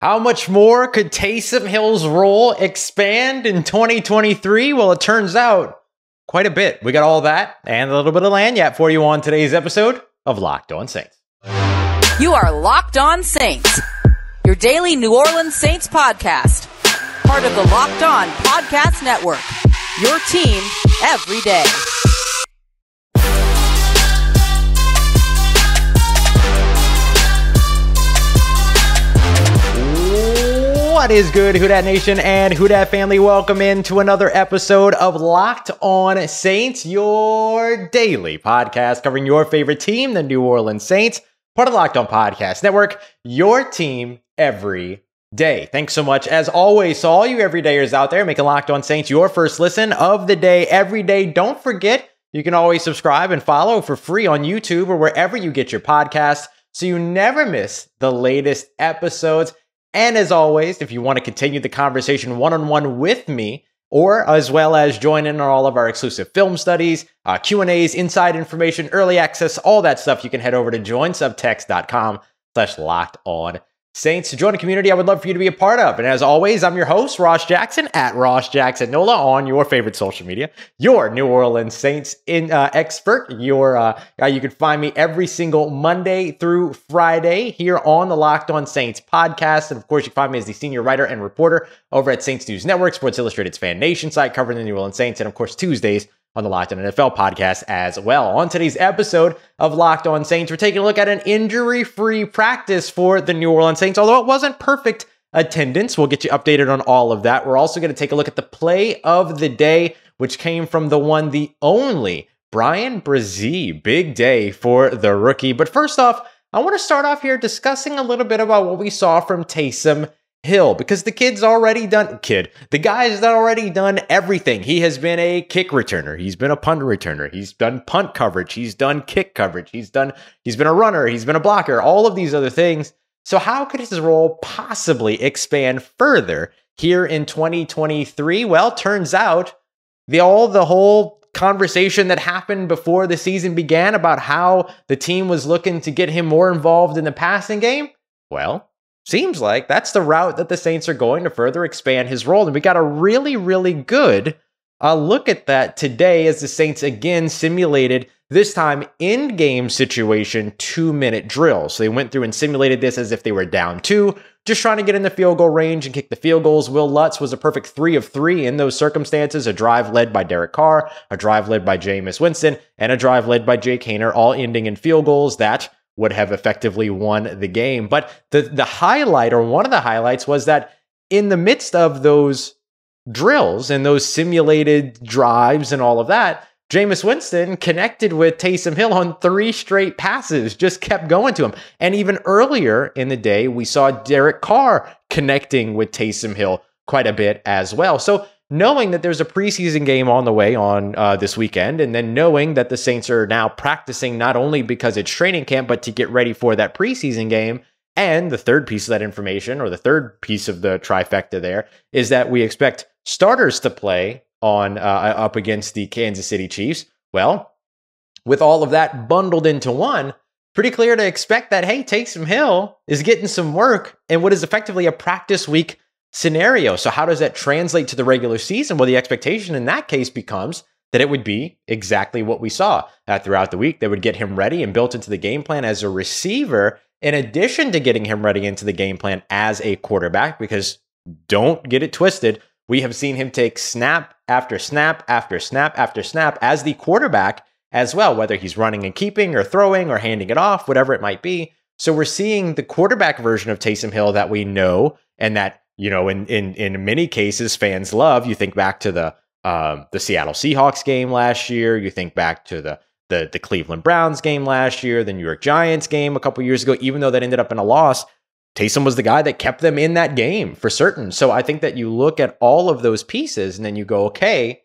How much more could Taysom Hill's role expand in 2023? Well, it turns out quite a bit. We got all that and a little bit of lagniappe for you on today's episode of Locked On Saints. You are Locked On Saints, your daily New Orleans Saints podcast, part of the Locked On Podcast Network. Your team every day. What is good, Who Dat Nation and Who Dat family? Welcome into another episode of Locked On Saints, your daily podcast covering your favorite team, the New Orleans Saints, part of Locked On Podcast Network, your team every day. Thanks so much, as always, to all you everydayers out there making Locked On Saints your first listen of the day every day. Don't forget, you can always subscribe and follow for free on YouTube or wherever you get your podcasts so you never miss the latest episodes. And as always, if you want to continue the conversation one on one with me, or as well as join in on all of our exclusive film studies, uh, Q and A's, inside information, early access, all that stuff, you can head over to joinsubtext.com slash locked on Saints to join a community I would love for you to be a part of. And as always, I'm your host, Ross Jackson, at Ross Jackson Nola on your favorite social media, your New Orleans Saints in uh, expert. Your uh, uh, you can find me every single Monday through Friday here on the Locked On Saints podcast, and of course, you can find me as the senior writer and reporter over at Saints News Network, Sports Illustrated's fan nation site covering the New Orleans Saints, and of course Tuesdays on the Locked On NFL podcast as well. On today's episode of Locked On Saints, we're taking a look at an injury free practice for the New Orleans Saints, although it wasn't perfect attendance. We'll get you updated on all of that. We're also going to take a look at the play of the day, which came from the one, the only Bryan Bresee. Big day for the rookie. But first off, I want to start off here discussing a little bit about what we saw from Taysom Hill because the kid's already done kid. The guy's already done everything. He has been a kick returner. He's been a punt returner. He's done punt coverage. He's done kick coverage. He's done he's been a runner. He's been a blocker. All of these other things. So how could his role possibly expand further here in 2023? Well, turns out the all the whole conversation that happened before the season began about how the team was looking to get him more involved in the passing game. Well, seems like that's the route that the Saints are going to further expand his role. And we got a really, really good uh, look at that today as the Saints again simulated this time in game situation two minute drills. So they went through and simulated this as if they were down two, just trying to get in the field goal range and kick the field goals. Wil Lutz was a perfect three of three in those circumstances a drive led by Derek Carr, a drive led by Jameis Winston, and a drive led by Jake Haener, all ending in field goals that would have effectively won the game. But the the highlight or one of the highlights was that in the midst of those drills and those simulated drives and all of that, Jameis Winston connected with Taysom Hill on three straight passes, just kept going to him. And even earlier in the day, we saw Derek Carr connecting with Taysom Hill quite a bit as well. So knowing that there's a preseason game on the way on uh, this weekend, and then knowing that the Saints are now practicing not only because it's training camp, but to get ready for that preseason game. And the third piece of that information, or the third piece of the trifecta there, is that we expect starters to play on uh, up against the Kansas City Chiefs. Well, with all of that bundled into one, pretty clear to expect that hey, Taysom Hill is getting some work in what is effectively a practice week scenario. So, how does that translate to the regular season? Well, the expectation in that case becomes that it would be exactly what we saw uh, throughout the week. They would get him ready and built into the game plan as a receiver, in addition to getting him ready into the game plan as a quarterback, because don't get it twisted. We have seen him take snap after snap after snap after snap as the quarterback as well, whether he's running and keeping or throwing or handing it off, whatever it might be. So we're seeing the quarterback version of Taysom Hill that we know and that you know, in in in many cases, fans love. You think back to the um, the Seattle Seahawks game last year. You think back to the the the Cleveland Browns game last year, the New York Giants game a couple years ago. Even though that ended up in a loss, Taysom was the guy that kept them in that game for certain. So I think that you look at all of those pieces and then you go, okay,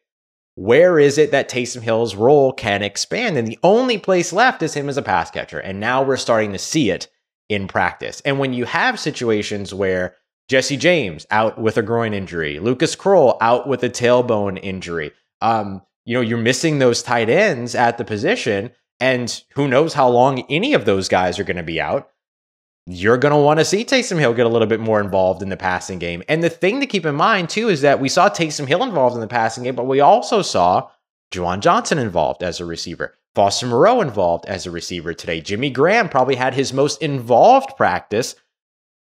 where is it that Taysom Hill's role can expand? And the only place left is him as a pass catcher. And now we're starting to see it in practice. And when you have situations where Jesse James out with a groin injury. Lucas Krull out with a tailbone injury. Um, you know, you're missing those tight ends at the position, and who knows how long any of those guys are going to be out. you're going to want to see Taysom Hill get a little bit more involved in the passing game. And the thing to keep in mind, too, is that we saw Taysom Hill involved in the passing game, but we also saw Juwan Johnson involved as a receiver, Foster Moreau involved as a receiver today. Jimmy Graham probably had his most involved practice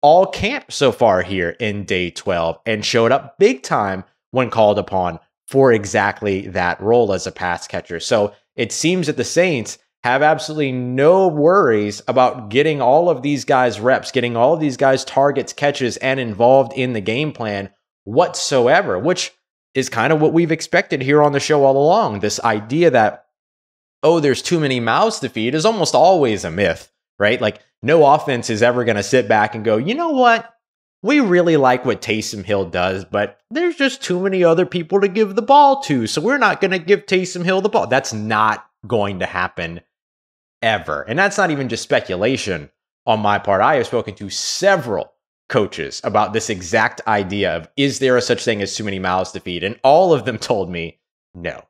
all camp so far here in day 12 and showed up big time when called upon for exactly that role as a pass catcher. So it seems that the Saints have absolutely no worries about getting all of these guys reps, getting all of these guys targets, catches, and involved in the game plan whatsoever, which is kind of what we've expected here on the show all along. This idea that, oh, there's too many mouths to feed is almost always a myth, right? Like, no offense is ever going to sit back and go, you know what? We really like what Taysom Hill does, but there's just too many other people to give the ball to. So we're not going to give Taysom Hill the ball. That's not going to happen ever. And that's not even just speculation on my part. I have spoken to several coaches about this exact idea of is there a such thing as too many mouths to feed? And all of them told me no.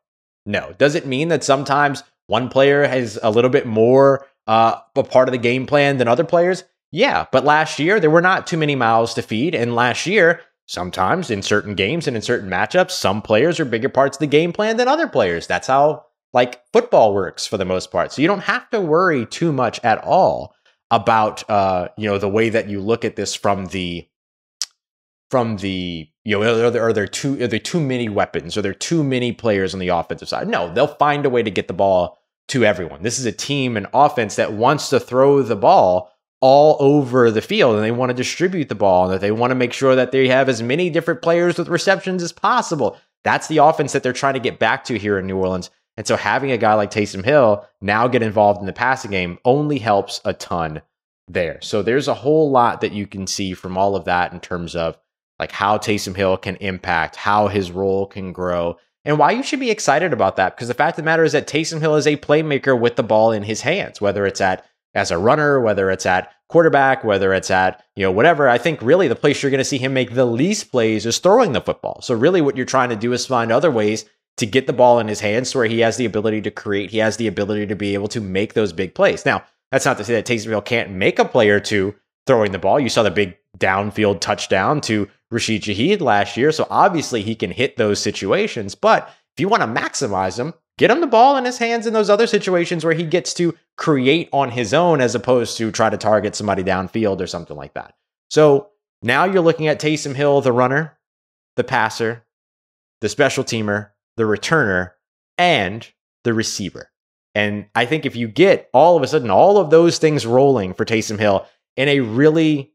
No. Does it mean that sometimes one player has a little bit more uh, a part of the game plan than other players? Yeah, but last year there were not too many mouths to feed. And last year, sometimes in certain games and in certain matchups, some players are bigger parts of the game plan than other players. That's how like football works for the most part. So you don't have to worry too much at all about uh, you know the way that you look at this from the from the you know are there, are there too are there too many weapons? Are there too many players on the offensive side? No, they'll find a way to get the ball to everyone. This is a team and offense that wants to throw the ball all over the field and they want to distribute the ball and that they want to make sure that they have as many different players with receptions as possible. That's the offense that they're trying to get back to here in New Orleans. And so having a guy like Taysom Hill now get involved in the passing game only helps a ton there. So there's a whole lot that you can see from all of that in terms of like how Taysom Hill can impact, how his role can grow, and why you should be excited about that. Because the fact of the matter is that Taysom Hill is a playmaker with the ball in his hands, whether it's at as a runner, whether it's at quarterback, whether it's at, you know, whatever. I think really the place you're going to see him make the least plays is throwing the football. So really what you're trying to do is find other ways to get the ball in his hands where he has the ability to create, he has the ability to be able to make those big plays. Now, that's not to say that Taysom Hill can't make a play or two throwing the ball. You saw the big downfield touchdown to Rashid Shaheed last year. So obviously he can hit those situations. But if you want to maximize him, get him the ball in his hands in those other situations where he gets to create on his own as opposed to try to target somebody downfield or something like that. So now you're looking at Taysom Hill, the runner, the passer, the special teamer, the returner, and the receiver. And I think if you get all of a sudden all of those things rolling for Taysom Hill in a really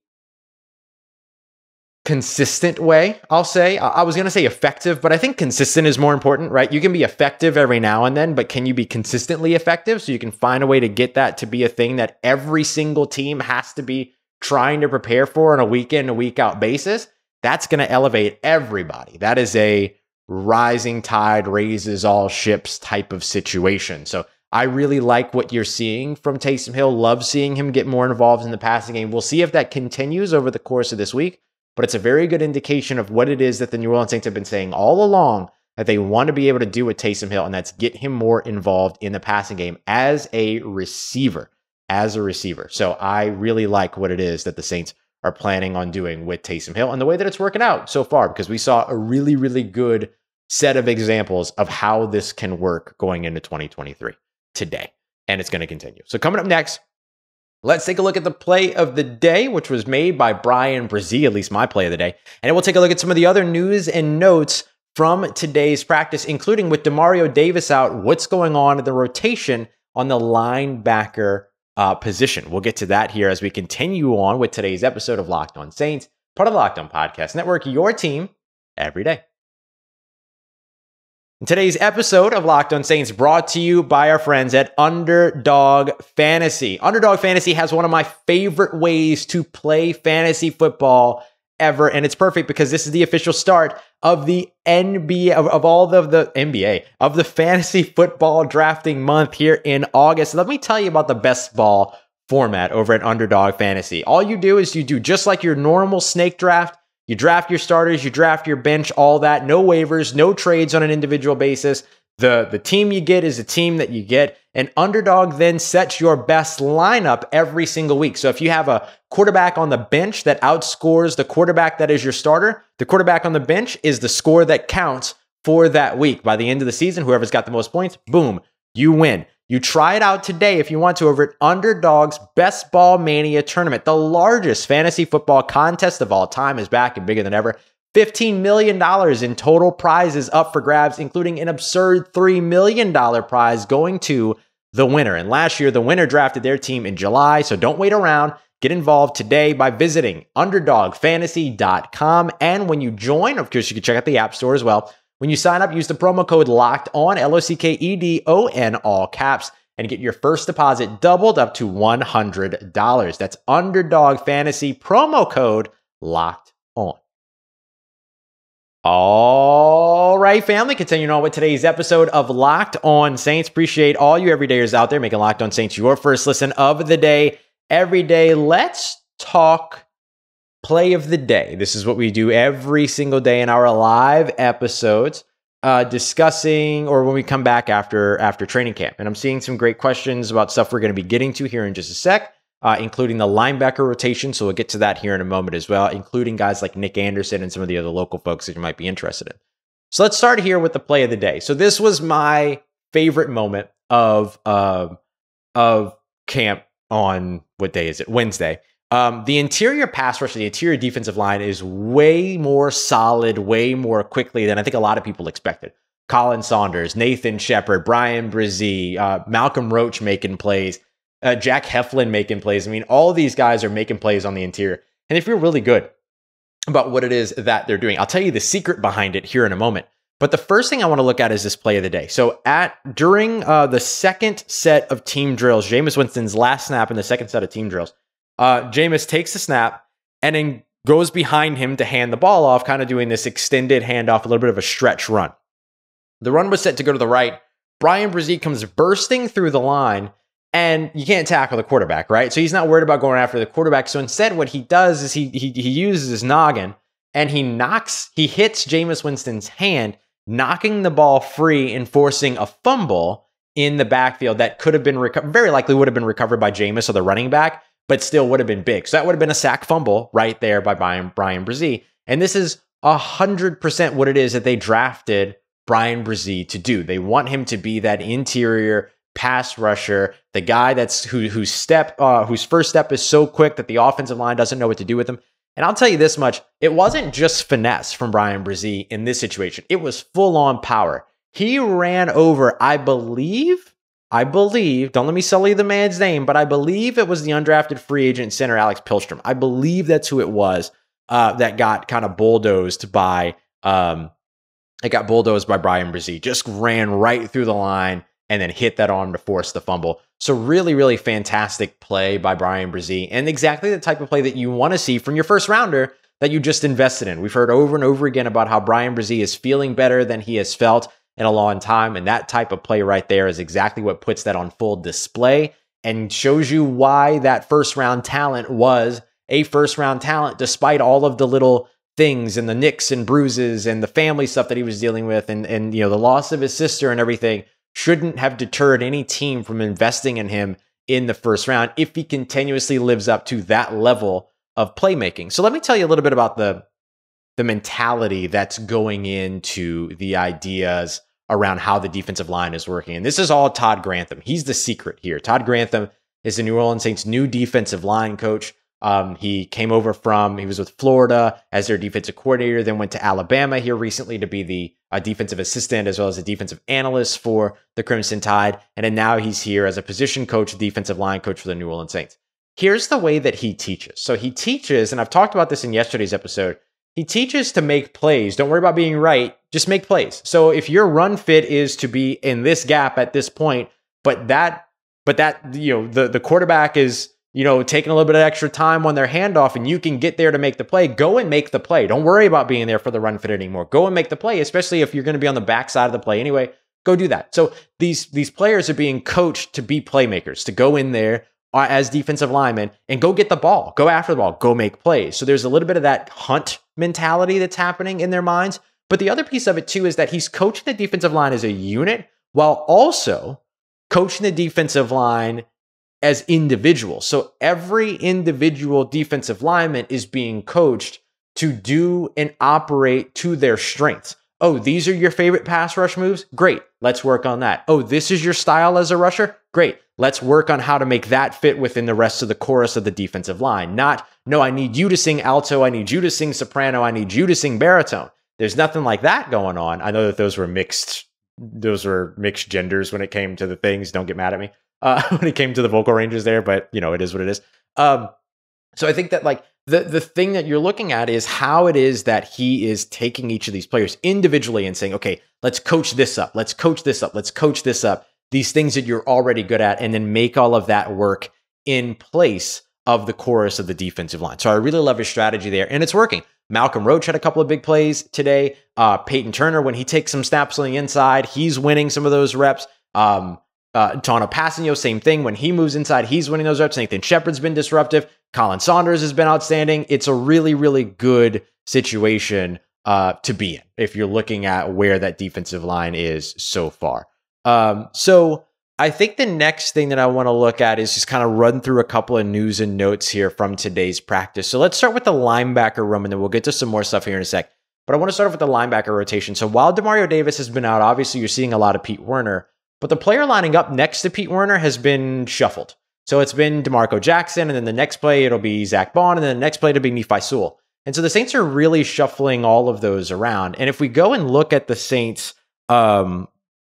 consistent way, I'll say. I was going to say effective, but I think consistent is more important, right? You can be effective every now and then, but can you be consistently effective so you can find a way to get that to be a thing that every single team has to be trying to prepare for on a week in, a week out basis? That's going to elevate everybody. That is a rising tide raises all ships type of situation. So I really like what you're seeing from Taysom Hill. Love seeing him get more involved in the passing game. We'll see if that continues over the course of this week, but it's a very good indication of what it is that the New Orleans Saints have been saying all along that they want to be able to do with Taysom Hill, and that's get him more involved in the passing game as a receiver. As a receiver. So I really like what it is that the Saints are planning on doing with Taysom Hill and the way that it's working out so far because we saw a really, really good set of examples of how this can work going into 2023 today. And it's going to continue. So, coming up next, let's take a look at the play of the day, which was made by Bryan Bresee, at least my play of the day. And we'll take a look at some of the other news and notes from today's practice, including with Demario Davis out, what's going on in the rotation on the linebacker uh, position. We'll get to that here as we continue on with today's episode of Locked On Saints, part of the Locked On Podcast Network, your team every day. Today's episode of Locked On Saints brought to you by our friends at Underdog Fantasy. Underdog Fantasy has one of my favorite ways to play fantasy football ever, and it's perfect because this is the official start of the NBA of, of all the, the NBA of the fantasy football drafting month here in August. Let me tell you about the best ball format over at Underdog Fantasy. All you do is you do just like your normal snake draft you draft your starters, you draft your bench, all that. No waivers, no trades on an individual basis. The, the team you get is a team that you get. An underdog then sets your best lineup every single week. So if you have a quarterback on the bench that outscores the quarterback that is your starter, the quarterback on the bench is the score that counts for that week. By the end of the season, whoever's got the most points, boom, you win. You try it out today if you want to over at Underdog's Best Ball Mania tournament. The largest fantasy football contest of all time is back and bigger than ever. $15 million in total prizes up for grabs, including an absurd $3 million prize going to the winner. And last year, the winner drafted their team in July. So don't wait around. Get involved today by visiting underdogfantasy.com. And when you join, of course, you can check out the App Store as well. When you sign up, use the promo code locked on, L O C K E D O N, all caps, and get your first deposit doubled up to $100. That's Underdog Fantasy promo code locked on. All right, family, continuing on with today's episode of Locked On Saints. Appreciate all you everydayers out there making Locked On Saints your first listen of the day every day. Let's talk play of the day. This is what we do every single day in our live episodes, uh, discussing or when we come back after after training camp. And I'm seeing some great questions about stuff we're going to be getting to here in just a sec. Uh, including the linebacker rotation. So we'll get to that here in a moment as well, including guys like Nick Anderson and some of the other local folks that you might be interested in. So let's start here with the play of the day. So this was my favorite moment of uh, of camp on what day is it? Wednesday. Um, the interior pass rush, the interior defensive line is way more solid, way more quickly than I think a lot of people expected. Khalen Saunders, Nathan Shepherd, Bryan Bresee, uh, Malcolm Roach making plays, uh, Jack Heflin making plays. I mean, all these guys are making plays on the interior, and they feel really good about what it is that they're doing. I'll tell you the secret behind it here in a moment. But the first thing I want to look at is this play of the day. So at during uh, the second set of team drills, Jameis Winston's last snap in the second set of team drills, uh, Jameis takes the snap and then goes behind him to hand the ball off, kind of doing this extended handoff, a little bit of a stretch run. The run was set to go to the right. Bryan Bresee comes bursting through the line, and you can't tackle the quarterback, right? So he's not worried about going after the quarterback. So instead, what he does is he he, he uses his noggin and he knocks, he hits Jameis Winston's hand, knocking the ball free and forcing a fumble in the backfield that could have been reco- very likely would have been recovered by Jameis or the running back but still would have been big. So that would have been a sack fumble right there by Brian, Bryan Bresee. And this is 100% what it is that they drafted Bryan Bresee to do. They want him to be that interior pass rusher, the guy that's who whose step uh, whose first step is so quick that the offensive line doesn't know what to do with him. And I'll tell you this much, it wasn't just finesse from Bryan Bresee in this situation. It was full on power. He ran over, I believe, I believe, don't let me sully the man's name, but I believe it was the undrafted free agent center Alex Pihlstrom. I believe that's who it was uh, that got kind of bulldozed by um, it got bulldozed by Bryan Bresee. Just ran right through the line and then hit that arm to force the fumble. So really, really fantastic play by Bryan Bresee, and exactly the type of play that you want to see from your first rounder that you just invested in. We've heard over and over again about how Bryan Bresee is feeling better than he has felt in a long time. And that type of play right there is exactly what puts that on full display and shows you why that first round talent was a first round talent, despite all of the little things and the nicks and bruises and the family stuff that he was dealing with and, and you know the loss of his sister and everything shouldn't have deterred any team from investing in him in the first round if he continuously lives up to that level of playmaking. So let me tell you a little bit about the the mentality that's going into the ideas around how the defensive line is working. And this is all Todd Grantham. He's the secret here. Todd Grantham is the New Orleans Saints' new defensive line coach. Um, he came over from, he was with Florida as their defensive coordinator, then went to Alabama here recently to be the uh, defensive assistant as well as a defensive analyst for the Crimson Tide. And then now he's here as a position coach, defensive line coach for the New Orleans Saints. Here's the way that he teaches. So he teaches, and I've talked about this in yesterday's episode, he teaches to make plays. Don't worry about being right. Just make plays. So if your run fit is to be in this gap at this point, but that, but that, you know, the, the quarterback is, you know, taking a little bit of extra time on their handoff and you can get there to make the play, go and make the play. Don't worry about being there for the run fit anymore. Go and make the play, especially if you're going to be on the backside of the play anyway. Go do that. So these these players are being coached to be playmakers, to go in there, uh, as defensive linemen and go get the ball, go after the ball, go make plays. So there's a little bit of that hunt mentality that's happening in their minds, But the other piece of it too is that he's coaching the defensive line as a unit while also coaching the defensive line as individuals. So every individual defensive lineman is being coached to do and operate to their strengths. Oh, these are your favorite pass rush moves? Great. Let's work on that. Oh, this is your style as a rusher? Great. Let's work on how to make that fit within the rest of the chorus of the defensive line. Not, no, I need you to sing alto. I need you to sing soprano. I need you to sing baritone. There's nothing like that going on. I know that those were mixed, those were mixed genders when it came to the things. Don't get mad at me uh, when it came to the vocal ranges there, but you know, it is what it is. Um, so I think that like the the thing that you're looking at is how it is that he is taking each of these players individually and saying, okay, let's coach this up, let's coach this up, let's coach this up. These things that you're already good at, and then make all of that work in place of the chorus of the defensive line. So I really love his strategy there, and it's working. Malcolm Roach had a couple of big plays today. Uh, Peyton Turner, when he takes some snaps on the inside, he's winning some of those reps. Um, uh, Tanoh Kpassagnon, same thing. When he moves inside, he's winning those reps. Nathan Shepherd's been disruptive. Khalen Saunders has been outstanding. It's a really, really good situation uh, to be in if you're looking at where that defensive line is so far. Um, so I think the next thing that I want to look at is just kind of run through a couple of news and notes here from today's practice. So let's start with the linebacker room, and then we'll get to some more stuff here in a sec. But I want to start off with the linebacker rotation. So while Demario Davis has been out, obviously you're seeing a lot of Pete Werner. But the player lining up next to Pete Werner has been shuffled. So it's been DeMarco Jackson, and then the next play it'll be Zack Baun, and then the next play it'll be Nephi Sewell. And so the Saints are really shuffling all of those around. And if we go and look at the Saints, um,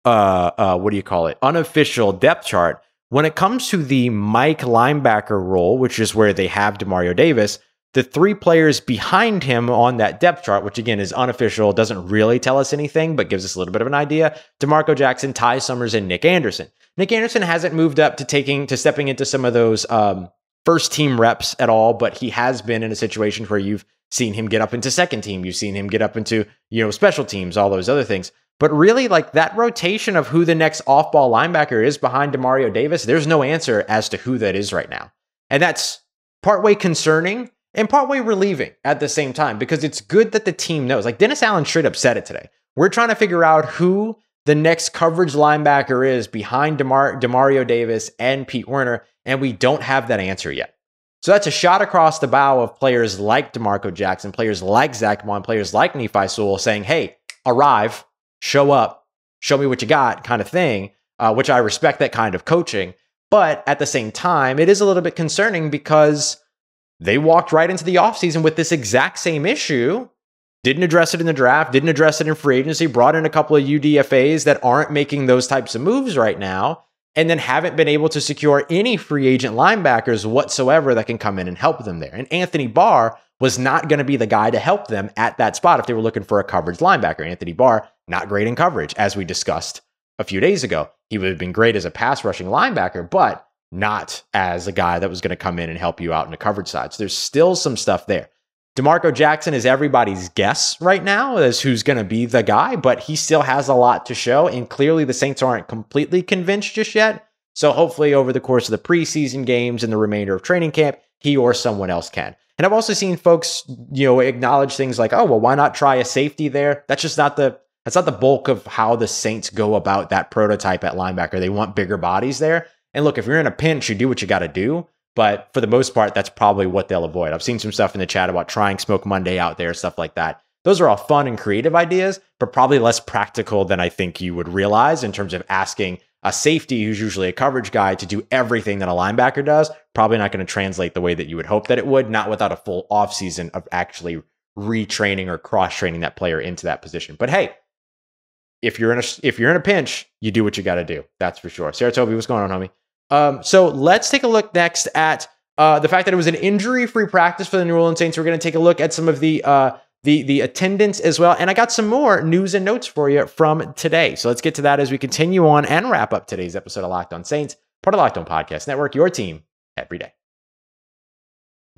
uh, uh, what do you call it? Unofficial depth chart. When it comes to the Mike linebacker role, which is where they have Demario Davis, the three players behind him on that depth chart, which again is unofficial, doesn't really tell us anything, but gives us a little bit of an idea. DeMarco Jackson, Ty Summers, and Nick Anderson. Nick Anderson hasn't moved up to taking to stepping into some of those um, first team reps at all, but he has been in a situation where you've seen him get up into second team, you've seen him get up into you know special teams, all those other things. But really, like that rotation of who the next off ball linebacker is behind Demario Davis, there's no answer as to who that is right now. And that's partway concerning and partway relieving at the same time because it's good that the team knows. Like Dennis Allen straight up said it today. We're trying to figure out who the next coverage linebacker is behind DeMar- Demario Davis and Pete Werner, and we don't have that answer yet. So that's a shot across the bow of players like DeMarco Jackson, players like Zack Baun, players like Nephi Sewell saying, hey, arrive, show up, show me what you got, kind of thing, uh, which I respect that kind of coaching. But at the same time, it is a little bit concerning because they walked right into the offseason with this exact same issue. Didn't address it in the draft, didn't address it in free agency, brought in a couple of UDFAs that aren't making those types of moves right now, and then haven't been able to secure any free agent linebackers whatsoever that can come in and help them there. And Anthony Barr was not going to be the guy to help them at that spot if they were looking for a coverage linebacker. Anthony Barr, not great in coverage, as we discussed a few days ago. He would have been great as a pass rushing linebacker, but not as a guy that was going to come in and help you out in the coverage side. So there's still some stuff there. DeMarco Jackson is everybody's guess right now as who's going to be the guy, but he still has a lot to show. And clearly the Saints aren't completely convinced just yet. So hopefully over the course of the preseason games and the remainder of training camp, he or someone else can. And I've also seen folks, you know, acknowledge things like, oh, well, why not try a safety there? That's just not the that's not the bulk of how the Saints go about that prototype at linebacker. They want bigger bodies there. And look, if you're in a pinch, you do what you got to do. But for the most part, that's probably what they'll avoid. I've seen some stuff in the chat about trying Smoke Monday out there, stuff like that. Those are all fun and creative ideas, but probably less practical than I think you would realize in terms of asking a safety who's usually a coverage guy to do everything that a linebacker does. Probably not going to translate the way that you would hope that it would, not without a full offseason of actually retraining or cross training that player into that position. But hey, if you're in a if you're in a pinch, you do what you got to do. That's for sure. Sarah Toby, what's going on, homie? Um, so let's take a look next at uh, the fact that it was an injury-free practice for the New Orleans Saints. We're going to take a look at some of the uh, the the attendance as well, and I got some more news and notes for you from today. So let's get to that as we continue on and wrap up today's episode of Locked On Saints, part of Locked On Podcast Network. Your team every day.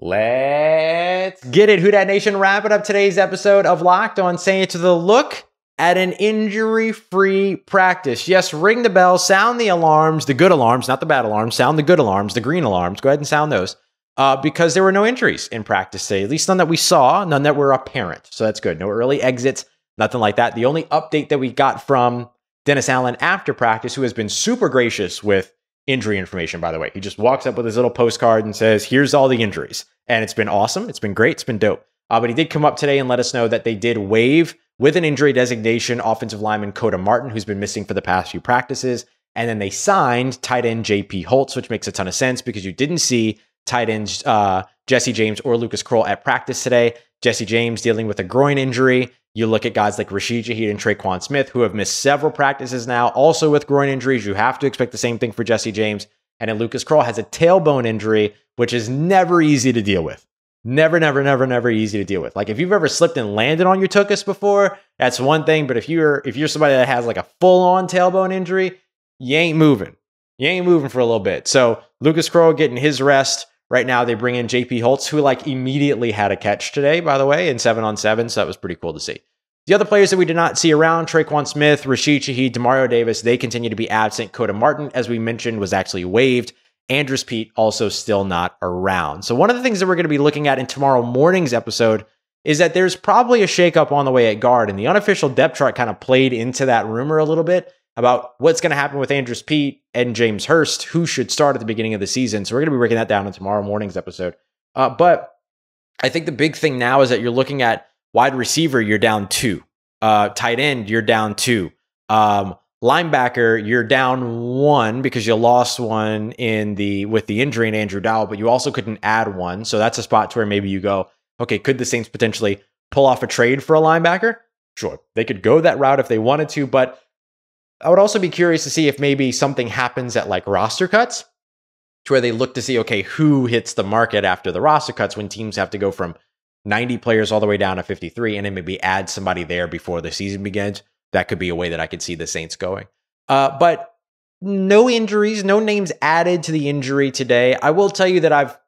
Let's get it, Who Dat Nation. Wrapping up today's episode of Locked On Saints with a look at an injury free practice. Yes, ring the bell, sound the alarms, the good alarms, not the bad alarms, sound the good alarms, the green alarms. Go ahead and sound those. Uh, because there were no injuries in practice today, at least none that we saw, none that were apparent. So that's good. No early exits, nothing like that. The only update that we got from Dennis Allen after practice, who has been super gracious with injury information, by the way. He just walks up with his little postcard and says, Here's all the injuries. And it's been awesome. It's been great. It's been dope. Uh, but he did come up today and let us know that they did waive with an injury designation offensive lineman Koda Martin, who's been missing for the past few practices. And then they signed tight end JP Holtz, which makes a ton of sense because you didn't see tight ends uh, Jesse James or Lucas Krull at practice today. Jesse James dealing with a groin injury. You look at guys like Rashid Shaheed and Tre'Quan Smith, who have missed several practices now, also with groin injuries. You have to expect the same thing for Jesse James. And then Lucas Krull has a tailbone injury, which is never easy to deal with. Never, never, never, never easy to deal with. Like if you've ever slipped and landed on your tuchus before, that's one thing. But if you're if you're somebody that has like a full on tailbone injury, you ain't moving. You ain't moving for a little bit. So Lucas Krull getting his rest. Right now, they bring in JP Holtz, who like immediately had a catch today, by the way, in seven on seven. So that was pretty cool to see. The other players that we did not see around, Tre'Quan Smith, Rashid Shaheed, Demario Davis, they continue to be absent. Koda Martin, as we mentioned, was actually waived. Andrus Peat also still not around. So one of the things that we're going to be looking at in tomorrow morning's episode is that there's probably a shakeup on the way at guard, and the unofficial depth chart kind of played into that rumor a little bit about what's going to happen with Andrus Peat and James Hurst, who should start at the beginning of the season. So we're going to be breaking that down in tomorrow morning's episode. Uh, but I think the big thing now is that you're looking at wide receiver, you're down two. Uh, tight end, you're down two. Um, linebacker, you're down one because you lost one in the with the injury in Andrew Dowell, but you also couldn't add one. So that's a spot to where maybe you go, okay, could the Saints potentially pull off a trade for a linebacker? Sure, they could go that route if they wanted to, but I would also be curious to see if maybe something happens at like roster cuts to where they look to see, okay, who hits the market after the roster cuts when teams have to go from 90 players all the way down to 53 and then maybe add somebody there before the season begins. That could be a way that I could see the Saints going. Uh, but no injuries, no names added to the injury today. I will tell you that I've,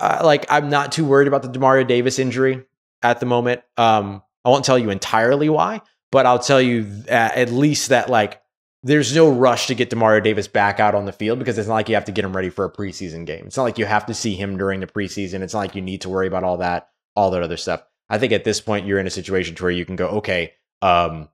uh, like, I'm not too worried about the Demario Davis injury at the moment. Um, I won't tell you entirely why, but I'll tell you at least that like there's no rush to get Demario Davis back out on the field because it's not like you have to get him ready for a preseason game. It's not like you have to see him during the preseason. It's not like you need to worry about all that, all that other stuff. I think at this point you're in a situation to where you can go, okay, um,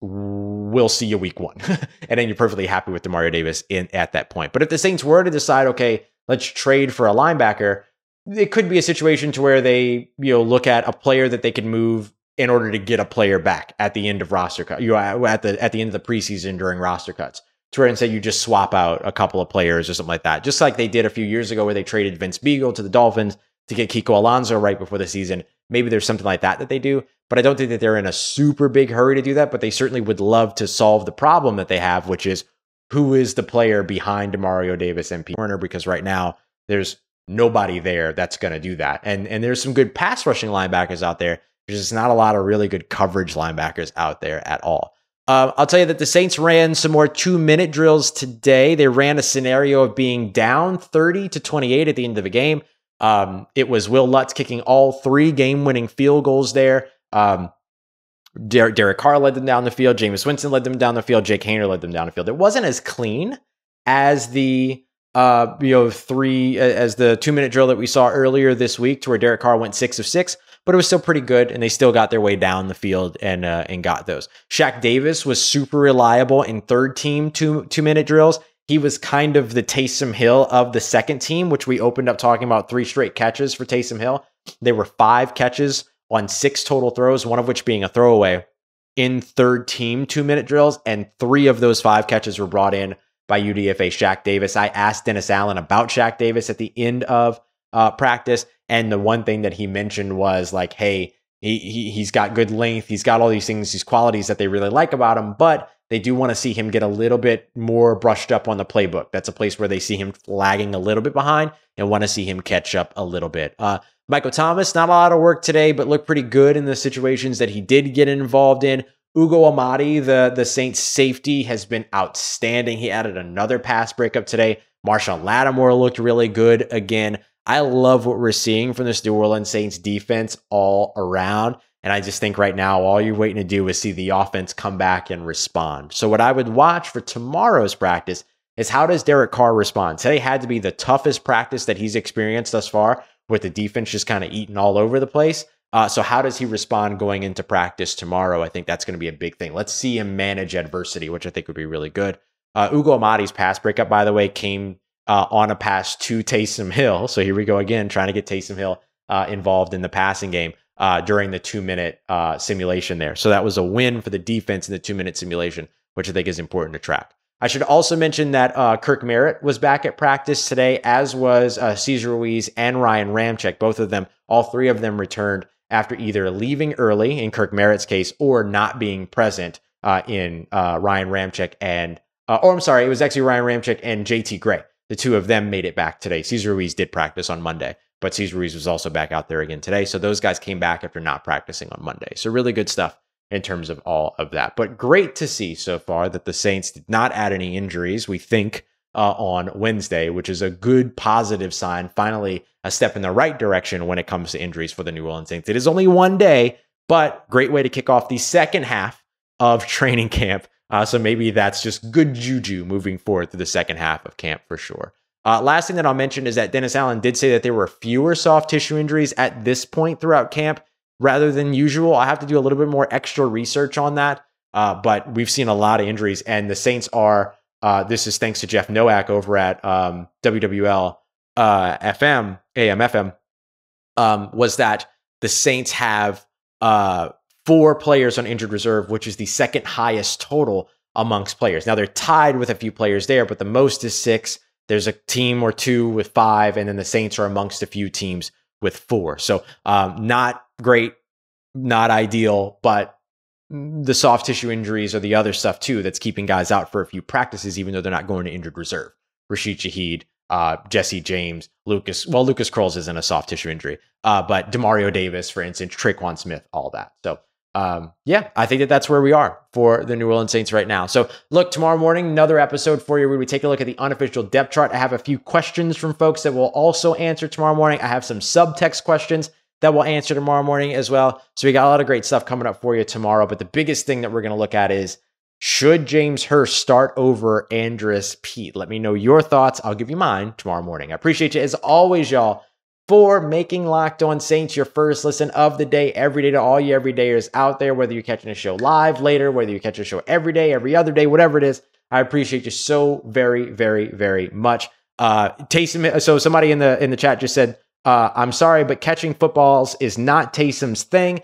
we'll see you week one, and then you're perfectly happy with Demario Davis in at that point. But if the Saints were to decide, okay, let's trade for a linebacker, it could be a situation to where they you know look at a player that they can move in order to get a player back at the end of roster cut. You know, at the at the end of the preseason during roster cuts. To where instead you just swap out a couple of players or something like that. Just like they did a few years ago where they traded Vince Biegel to the Dolphins to get Kiko Alonso right before the season. Maybe there's something like that that they do, but I don't think that they're in a super big hurry to do that, but they certainly would love to solve the problem that they have, which is who is the player behind Mario Davis and Pete Werner because right now there's nobody there that's going to do that. And and there's some good pass rushing linebackers out there, there's just not a lot of really good coverage linebackers out there at all. Uh, I'll tell you that the Saints ran some more two minute drills today. They ran a scenario of being down 30 to 28 at the end of the game. Um, it was Wil Lutz kicking all three game winning field goals there. Um, Der- Derek Carr led them down the field. Jameis Winston led them down the field. Jake Haener led them down the field. It wasn't as clean as the uh, you know three as the two minute drill that we saw earlier this week, to where Derek Carr went six of six but it was still pretty good, and they still got their way down the field and uh, and got those. Shaq Davis was super reliable in third team two two minute drills. He was kind of the Taysom Hill of the second team, which we opened up talking about three straight catches for Taysom Hill. There were five catches on six total throws, one of which being a throwaway in third team two minute drills, and three of those five catches were brought in by UDFA Shaq Davis. I asked Dennis Allen about Shaq Davis at the end of uh, practice, and the one thing that he mentioned was like, hey, he, he he's got good length, he's got all these things, these qualities that they really like about him, but they do want to see him get a little bit more brushed up on the playbook. That's a place where they see him lagging a little bit behind and want to see him catch up a little bit. Uh, Michael Thomas, not a lot of work today, but looked pretty good in the situations that he did get involved in. Ugo Amadi, the, the Saints safety, has been outstanding. He added another pass breakup today. Marshon Lattimore looked really good again. I love what we're seeing from this New Orleans Saints defense all around. And I just think right now, all you're waiting to do is see the offense come back and respond. So, what I would watch for tomorrow's practice is how does Derek Carr respond? Today had to be the toughest practice that he's experienced thus far, with the defense just kind of eating all over the place. Uh, so how does he respond going into practice tomorrow? I think that's going to be a big thing. Let's see him manage adversity, which I think would be really good. Uh, Ugo Amadi's pass breakup, by the way, came uh, on a pass to Taysom Hill. So here we go again, trying to get Taysom Hill uh, involved in the passing game uh, during the two minute uh, simulation there. So that was a win for the defense in the two minute simulation, which I think is important to track. I should also mention that uh, Kirk Merritt was back at practice today, as was uh, Cesar Ruiz and Ryan Ramczyk. Both of them, all three of them returned after either leaving early in Kirk Merritt's case or not being present uh, in uh, Ryan Ramczyk and, uh, or I'm sorry, it was actually Ryan Ramczyk and JT Gray. The two of them made it back today. Cesar Ruiz did practice on Monday, but Cesar Ruiz was also back out there again today. So those guys came back after not practicing on Monday. So really good stuff in terms of all of that. But great to see so far that the Saints did not add any injuries, we think, uh, on Wednesday, which is a good positive sign. Finally, a step in the right direction when it comes to injuries for the New Orleans Saints. It is only one day, but great way to kick off the second half of training camp. Uh, so maybe that's just good juju moving forward through the second half of camp for sure. Uh, last thing that I'll mention is that Dennis Allen did say that there were fewer soft tissue injuries at this point throughout camp rather than usual. I have to do a little bit more extra research on that. Uh, but we've seen a lot of injuries, and the Saints are. Uh, this is thanks to Jeff Nowak over at um, WWL uh, FM, AM FM. Um, was that the Saints have uh, four players on injured reserve, which is the second highest total amongst players. Now they're tied with a few players there, but the most is six. There's a team or two with five, and then the Saints are amongst a few teams with four. So um, not great, not ideal, but the soft tissue injuries or the other stuff too that's keeping guys out for a few practices, even though they're not going to injured reserve. Rashid Shaheed, uh, Jesse James, Lucas. Well, Lucas Krull's isn't a soft tissue injury, uh, but Demario Davis, for instance, Tre'Quan Smith, all that. So um, yeah, I think that that's where we are for the New Orleans Saints right now. So, look, tomorrow morning, another episode for you where we take a look at the unofficial depth chart. I have a few questions from folks that we'll also answer tomorrow morning. I have some subtext questions that we'll answer tomorrow morning as well. So, we got a lot of great stuff coming up for you tomorrow. But the biggest thing that we're going to look at is should James Hurst start over Andrus Peat? Let me know your thoughts. I'll give you mine tomorrow morning. I appreciate you as always, y'all for making Locked On Saints your first listen of the day every day to all you everydayers out there, whether you're catching a show live later, whether you catch a show every day, every other day, whatever it is. I appreciate you so very, very, very much. Uh, Taysom, so somebody in the in the chat just said, uh, "I'm sorry, but catching footballs is not Taysom's thing."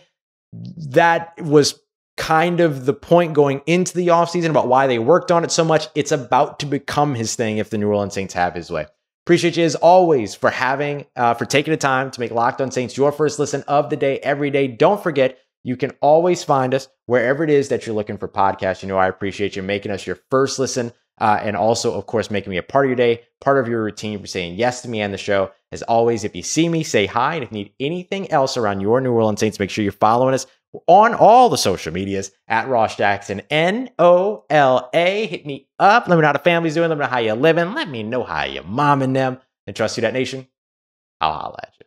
That was kind of the point going into the offseason about why they worked on it so much. It's about to become his thing if the New Orleans Saints have his way. Appreciate you as always for having, uh, for taking the time to make Locked On Saints your first listen of the day every day. Don't forget, you can always find us wherever it is that you're looking for podcasts. You know, I appreciate you making us your first listen. Uh, and also, of course, making me a part of your day, part of your routine for saying yes to me and the show. As always, if you see me, say hi. And if you need anything else around your New Orleans Saints, make sure you're following us on all the social medias at Ross Jackson, N O L A. Hit me up. Let me know how the family's doing. Let me know how you're living. Let me know how your mom and them. And trust you, that nation. I'll holla at you.